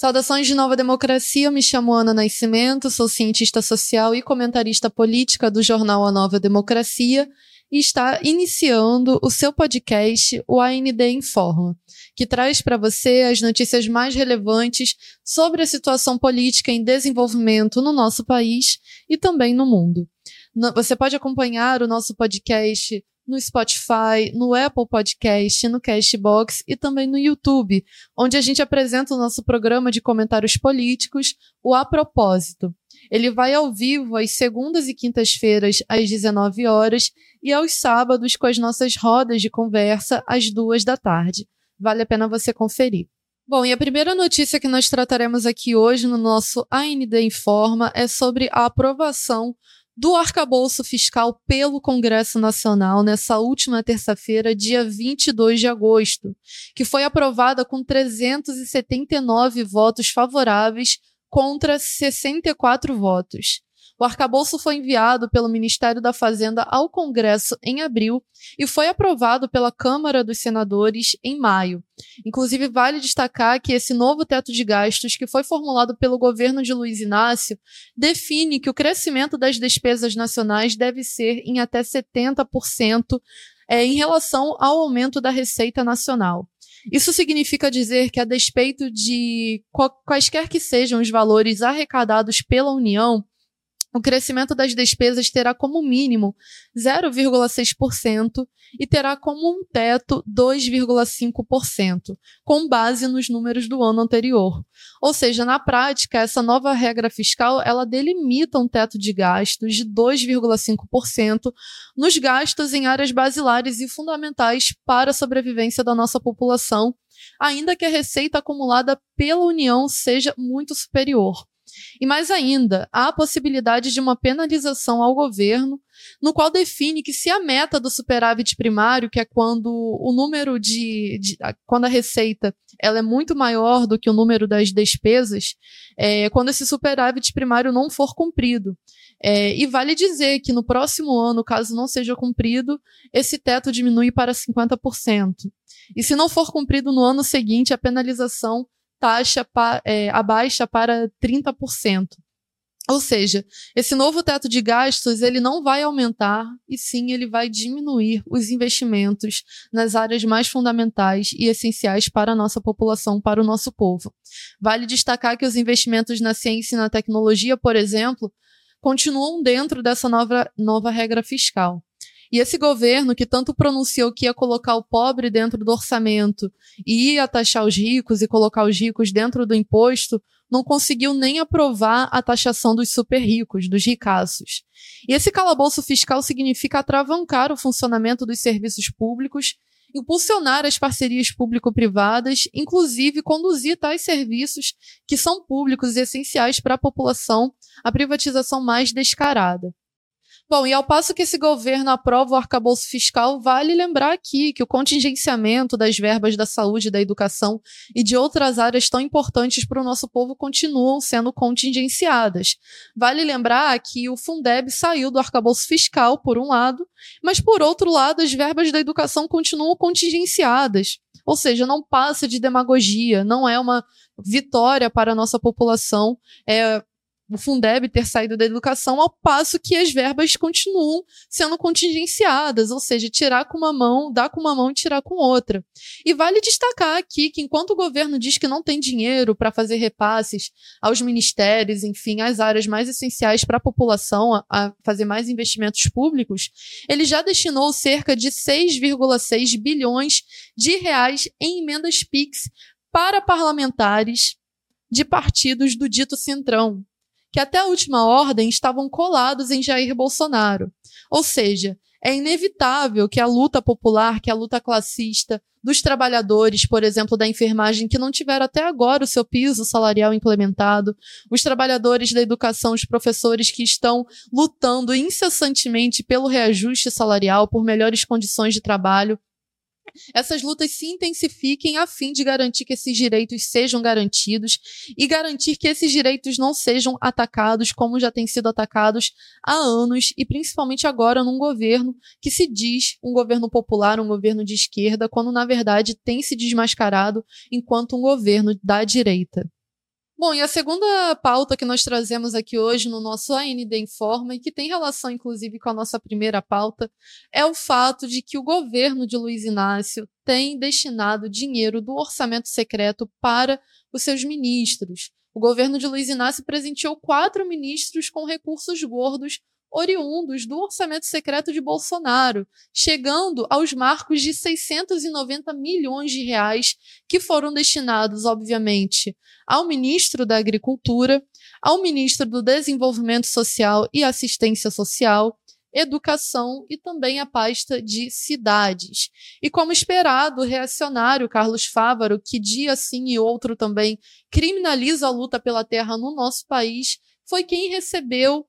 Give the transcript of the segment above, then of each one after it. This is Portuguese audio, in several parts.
Saudações de Nova Democracia, me chamo Ana Nascimento, sou cientista social e comentarista política do jornal A Nova Democracia e está iniciando o seu podcast, o AND Informa, que traz para você as notícias mais relevantes sobre a situação política em desenvolvimento no nosso país e também no mundo. Você pode acompanhar o nosso podcast no Spotify, no Apple Podcast, no Castbox e também no YouTube, onde a gente apresenta o nosso programa de comentários políticos, o A Propósito. Ele vai ao vivo às segundas e quintas-feiras às 19 horas e aos sábados com as nossas rodas de conversa às duas da tarde. Vale a pena você conferir. Bom, e a primeira notícia que nós trataremos aqui hoje no nosso AND Informa é sobre a aprovação do arcabouço fiscal pelo Congresso Nacional nessa última terça-feira, dia 22 de agosto, que foi aprovada com 379 votos favoráveis contra 64 votos. O arcabouço foi enviado pelo Ministério da Fazenda ao Congresso em abril e foi aprovado pela Câmara dos Senadores em maio. Inclusive, vale destacar que esse novo teto de gastos, que foi formulado pelo governo de Luiz Inácio, define que o crescimento das despesas nacionais deve ser em até 70% é, em relação ao aumento da receita nacional. Isso significa dizer que, a despeito de quaisquer que sejam os valores arrecadados pela União, o crescimento das despesas terá como mínimo 0,6% e terá como um teto 2,5%, com base nos números do ano anterior. Ou seja, na prática, essa nova regra fiscal, ela delimita um teto de gastos de 2,5% nos gastos em áreas basilares e fundamentais para a sobrevivência da nossa população, ainda que a receita acumulada pela União seja muito superior. E mais ainda, há a possibilidade de uma penalização ao governo, no qual define que se a meta do superávit primário, que é quando o número de, de quando a receita ela é muito maior do que o número das despesas, é, quando esse superávit primário não for cumprido. É, e vale dizer que no próximo ano, caso não seja cumprido, esse teto diminui para 50%. E se não for cumprido no ano seguinte, a penalização taxa pa, é, abaixa para 30%. Ou seja, esse novo teto de gastos ele não vai aumentar e sim ele vai diminuir os investimentos nas áreas mais fundamentais e essenciais para a nossa população, para o nosso povo. Vale destacar que os investimentos na ciência e na tecnologia, por exemplo, continuam dentro dessa nova, nova regra fiscal. E esse governo que tanto pronunciou que ia colocar o pobre dentro do orçamento e ia taxar os ricos e colocar os ricos dentro do imposto, não conseguiu nem aprovar a taxação dos super ricos, dos ricaços. E esse calabouço fiscal significa atravancar o funcionamento dos serviços públicos, impulsionar as parcerias público-privadas, inclusive conduzir tais serviços que são públicos e essenciais para a população à privatização mais descarada. Bom, e ao passo que esse governo aprova o arcabouço fiscal, vale lembrar aqui que o contingenciamento das verbas da saúde, da educação e de outras áreas tão importantes para o nosso povo continuam sendo contingenciadas. Vale lembrar que o Fundeb saiu do arcabouço fiscal, por um lado, mas por outro lado, as verbas da educação continuam contingenciadas. Ou seja, não passa de demagogia, não é uma vitória para a nossa população. É, o Fundeb ter saído da educação, ao passo que as verbas continuam sendo contingenciadas, ou seja, tirar com uma mão, dar com uma mão e tirar com outra. E vale destacar aqui que enquanto o governo diz que não tem dinheiro para fazer repasses aos ministérios, enfim, às áreas mais essenciais para a população, a, fazer mais investimentos públicos, ele já destinou cerca de 6,6 bilhões de reais em emendas PIX para parlamentares de partidos do dito Centrão, que até a última ordem estavam colados em Jair Bolsonaro. Ou seja, é inevitável que a luta popular, que a luta classista dos trabalhadores, por exemplo, da enfermagem, que não tiveram até agora o seu piso salarial implementado, os trabalhadores da educação, os professores que estão lutando incessantemente pelo reajuste salarial, por melhores condições de trabalho, essas lutas se intensifiquem a fim de garantir que esses direitos sejam garantidos e garantir que esses direitos não sejam atacados como já têm sido atacados há anos e principalmente agora num governo que se diz um governo popular, um governo de esquerda, quando na verdade tem se desmascarado enquanto um governo da direita. Bom, e a segunda pauta que nós trazemos aqui hoje no nosso AND Informa, e que tem relação, inclusive, com a nossa primeira pauta, é o fato de que o governo de Luiz Inácio tem destinado dinheiro do orçamento secreto para os seus ministros. O governo de Luiz Inácio presenteou quatro ministros com recursos gordos oriundos do orçamento secreto de Bolsonaro, chegando aos marcos de 690 milhões de reais que foram destinados, obviamente, ao ministro da Agricultura, ao ministro do Desenvolvimento Social e Assistência Social, Educação e também a pasta de cidades. E como esperado, o reacionário Carlos Fávaro, que dia sim e outro também criminaliza a luta pela terra no nosso país, foi quem recebeu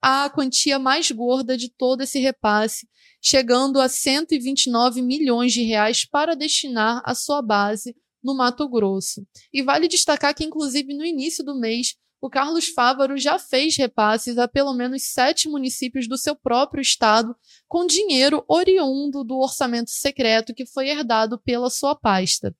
a quantia mais gorda de todo esse repasse, chegando a 129 milhões de reais para destinar à sua base no Mato Grosso. E vale destacar que, inclusive, no início do mês, o Carlos Fávaro já fez repasses a pelo menos sete municípios do seu próprio estado com dinheiro oriundo do orçamento secreto que foi herdado pela sua pasta.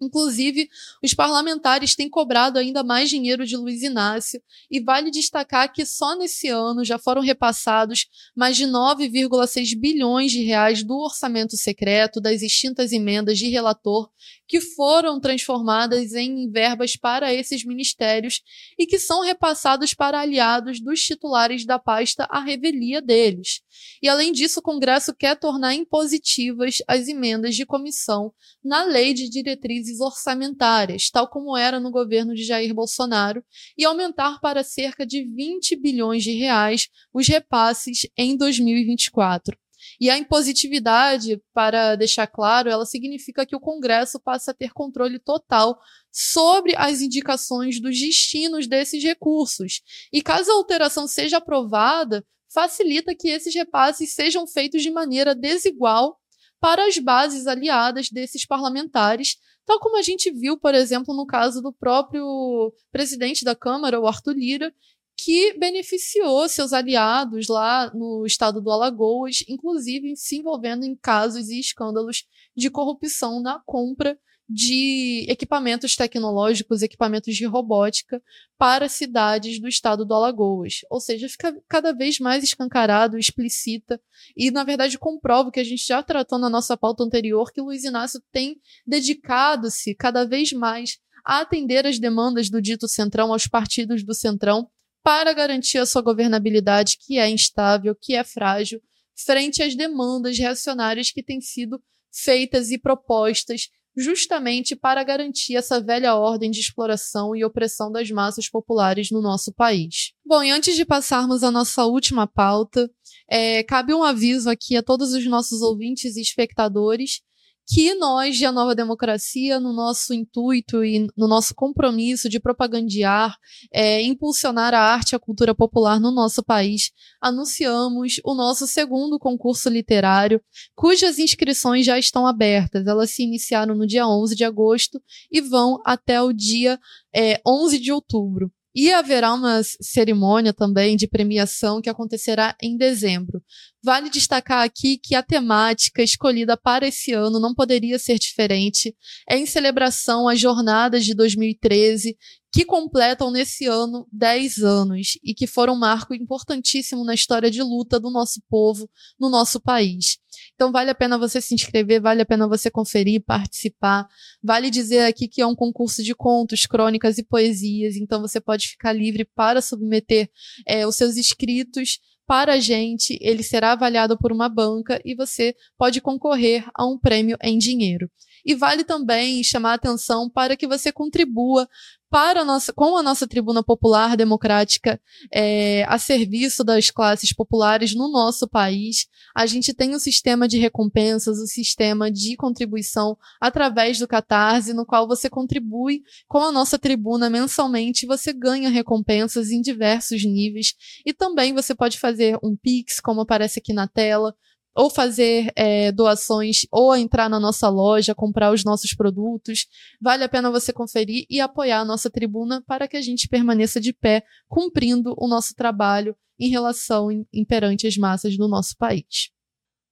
Inclusive, os parlamentares têm cobrado ainda mais dinheiro de Luiz Inácio, e vale destacar que só nesse ano já foram repassados mais de 9,6 bilhões de reais do orçamento secreto das extintas emendas de relator que foram transformadas em verbas para esses ministérios e que são repassados para aliados dos titulares da pasta à revelia deles. E além disso, o Congresso quer tornar impositivas as emendas de comissão na Lei de Diretrizes Orçamentárias, tal como era no governo de Jair Bolsonaro, e aumentar para cerca de 20 bilhões de reais os repasses em 2024. E a impositividade, para deixar claro, ela significa que o Congresso passa a ter controle total sobre as indicações dos destinos desses recursos. E caso a alteração seja aprovada, facilita que esses repasses sejam feitos de maneira desigual para as bases aliadas desses parlamentares, tal como a gente viu, por exemplo, no caso do próprio presidente da Câmara, o Arthur Lira, que beneficiou seus aliados lá no estado do Alagoas, inclusive se envolvendo em casos e escândalos de corrupção na compra de equipamentos tecnológicos, equipamentos de robótica para cidades do estado do Alagoas. Ou seja, fica cada vez mais escancarado, explícita, e na verdade comprova que a gente já tratou na nossa pauta anterior que Luiz Inácio tem dedicado-se cada vez mais a atender as demandas do dito Centrão, aos partidos do Centrão, para garantir a sua governabilidade, que é instável, que é frágil, frente às demandas reacionárias que têm sido feitas e propostas justamente para garantir essa velha ordem de exploração e opressão das massas populares no nosso país. Bom, e antes de passarmos à nossa última pauta, é, cabe um aviso aqui a todos os nossos ouvintes e espectadores que nós, de A Nova Democracia, no nosso intuito e no nosso compromisso de propagandear, é, impulsionar a arte e a cultura popular no nosso país, anunciamos o nosso segundo concurso literário, cujas inscrições já estão abertas. Elas se iniciaram no dia 11 de agosto e vão até o dia é, 11 de outubro. E haverá uma cerimônia também de premiação que acontecerá em dezembro. Vale destacar aqui que a temática escolhida para esse ano não poderia ser diferente. É em celebração às jornadas de 2013, que completam nesse ano 10 anos e que foram um marco importantíssimo na história de luta do nosso povo no nosso país. Então vale a pena você se inscrever, vale a pena você conferir, participar. Vale dizer aqui que é um concurso de contos, crônicas e poesias, então você pode ficar livre para submeter é, os seus escritos para a gente, ele será avaliado por uma banca e você pode concorrer a um prêmio em dinheiro. E vale também chamar a atenção para que você contribua para a nossa, com a nossa tribuna popular democrática é, a serviço das classes populares no nosso país. A gente tem um sistema de recompensas, um sistema de contribuição através do Catarse, no qual você contribui com a nossa tribuna mensalmente, você ganha recompensas em diversos níveis e também você pode fazer um Pix, como aparece aqui na tela, ou fazer é, doações, ou entrar na nossa loja, comprar os nossos produtos. Vale a pena você conferir e apoiar a nossa tribuna para que a gente permaneça de pé, cumprindo o nosso trabalho em relação em, perante as massas do nosso país.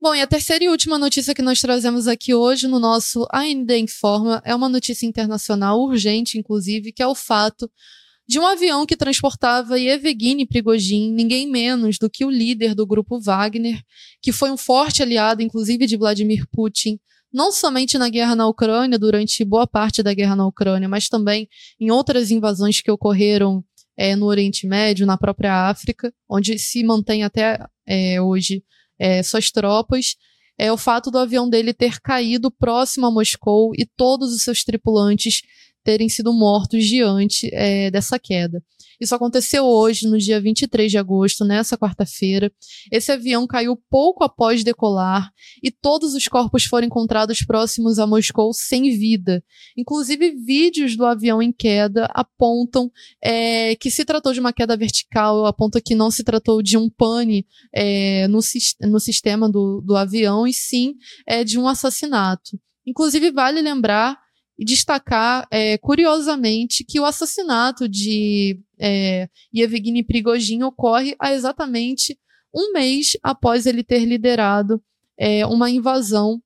Bom, e a terceira e última notícia que nós trazemos aqui hoje no nosso AND Informa é uma notícia internacional urgente, inclusive, que é o fato de um avião que transportava Yevgeny Prigozhin, ninguém menos do que o líder do grupo Wagner, que foi um forte aliado, inclusive, de Vladimir Putin, não somente na guerra na Ucrânia, durante boa parte da guerra na Ucrânia, mas também em outras invasões que ocorreram é, no Oriente Médio, na própria África, onde se mantém até é, hoje é, suas tropas, é o fato do avião dele ter caído próximo a Moscou e todos os seus tripulantes terem sido mortos diante é, dessa queda. Isso aconteceu hoje, no dia 23 de agosto, nessa quarta-feira. Esse avião caiu pouco após decolar e todos os corpos foram encontrados próximos a Moscou sem vida. Inclusive, vídeos do avião em queda apontam é, que se tratou de uma queda vertical, aponta que não se tratou de um pane é, no, no sistema do, do avião, e sim é, de um assassinato. Inclusive, vale lembrar destacar, é, curiosamente, que o assassinato de é, Yevgeny Prigozhin ocorre há exatamente um mês após ele ter liderado é, uma invasão,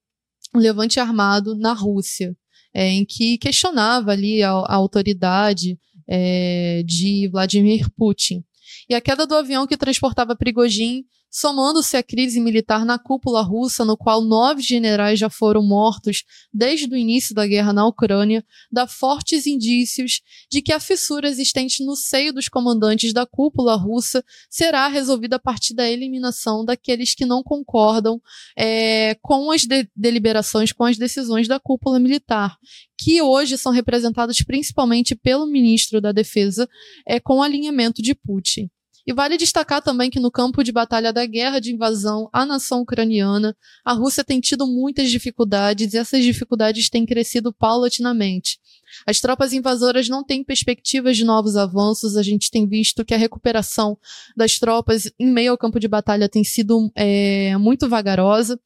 um levante armado na Rússia, é, em que questionava ali a, a autoridade é, de Vladimir Putin. E a queda do avião que transportava Prigozhin somando-se à crise militar na cúpula russa, no qual nove generais já foram mortos desde o início da guerra na Ucrânia, dá fortes indícios de que a fissura existente no seio dos comandantes da cúpula russa será resolvida a partir da eliminação daqueles que não concordam é, com as de deliberações, com as decisões da cúpula militar, que hoje são representados principalmente pelo ministro da Defesa, é, com alinhamento de Putin. E vale destacar também que no campo de batalha da guerra de invasão à nação ucraniana, a Rússia tem tido muitas dificuldades e essas dificuldades têm crescido paulatinamente. As tropas invasoras não têm perspectivas de novos avanços. A gente tem visto que a recuperação das tropas em meio ao campo de batalha tem sido é, muito vagarosa.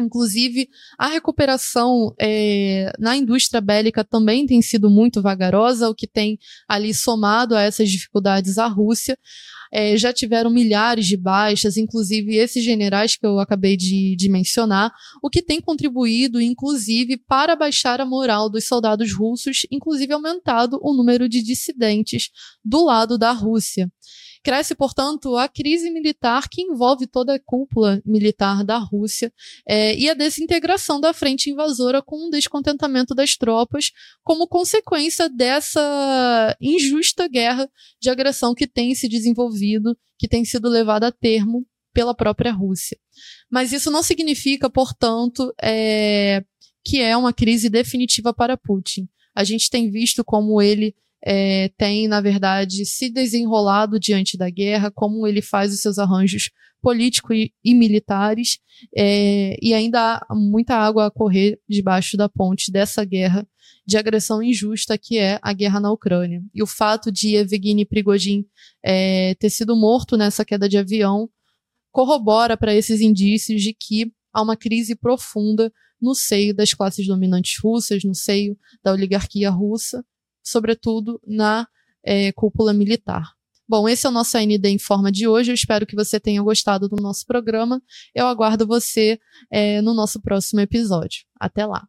Inclusive, a recuperação é, na indústria bélica também tem sido muito vagarosa, o que tem ali somado a essas dificuldades a Rússia. É, já tiveram milhares de baixas, inclusive esses generais que eu acabei de, de mencionar, o que tem contribuído, inclusive, para baixar a moral dos soldados russos, inclusive aumentado o número de dissidentes do lado da Rússia. Cresce, portanto, a crise militar que envolve toda a cúpula militar da Rússia é, e a desintegração da frente invasora com um descontentamento das tropas como consequência dessa injusta guerra de agressão que tem se desenvolvido, que tem sido levada a termo pela própria Rússia. Mas isso não significa, portanto, é, que é uma crise definitiva para Putin. A gente tem visto como ele é, tem, na verdade, se desenrolado diante da guerra, como ele faz os seus arranjos políticos e, e militares, é, e ainda há muita água a correr debaixo da ponte dessa guerra de agressão injusta que é a guerra na Ucrânia. E o fato de Evgeny Prigozhin é, ter sido morto nessa queda de avião corrobora para esses indícios de que há uma crise profunda no seio das classes dominantes russas, no seio da oligarquia russa, sobretudo na é, cúpula militar. Bom, esse é o nosso AND em forma de hoje. Eu espero que você tenha gostado do nosso programa. Eu aguardo você é, no nosso próximo episódio. Até lá!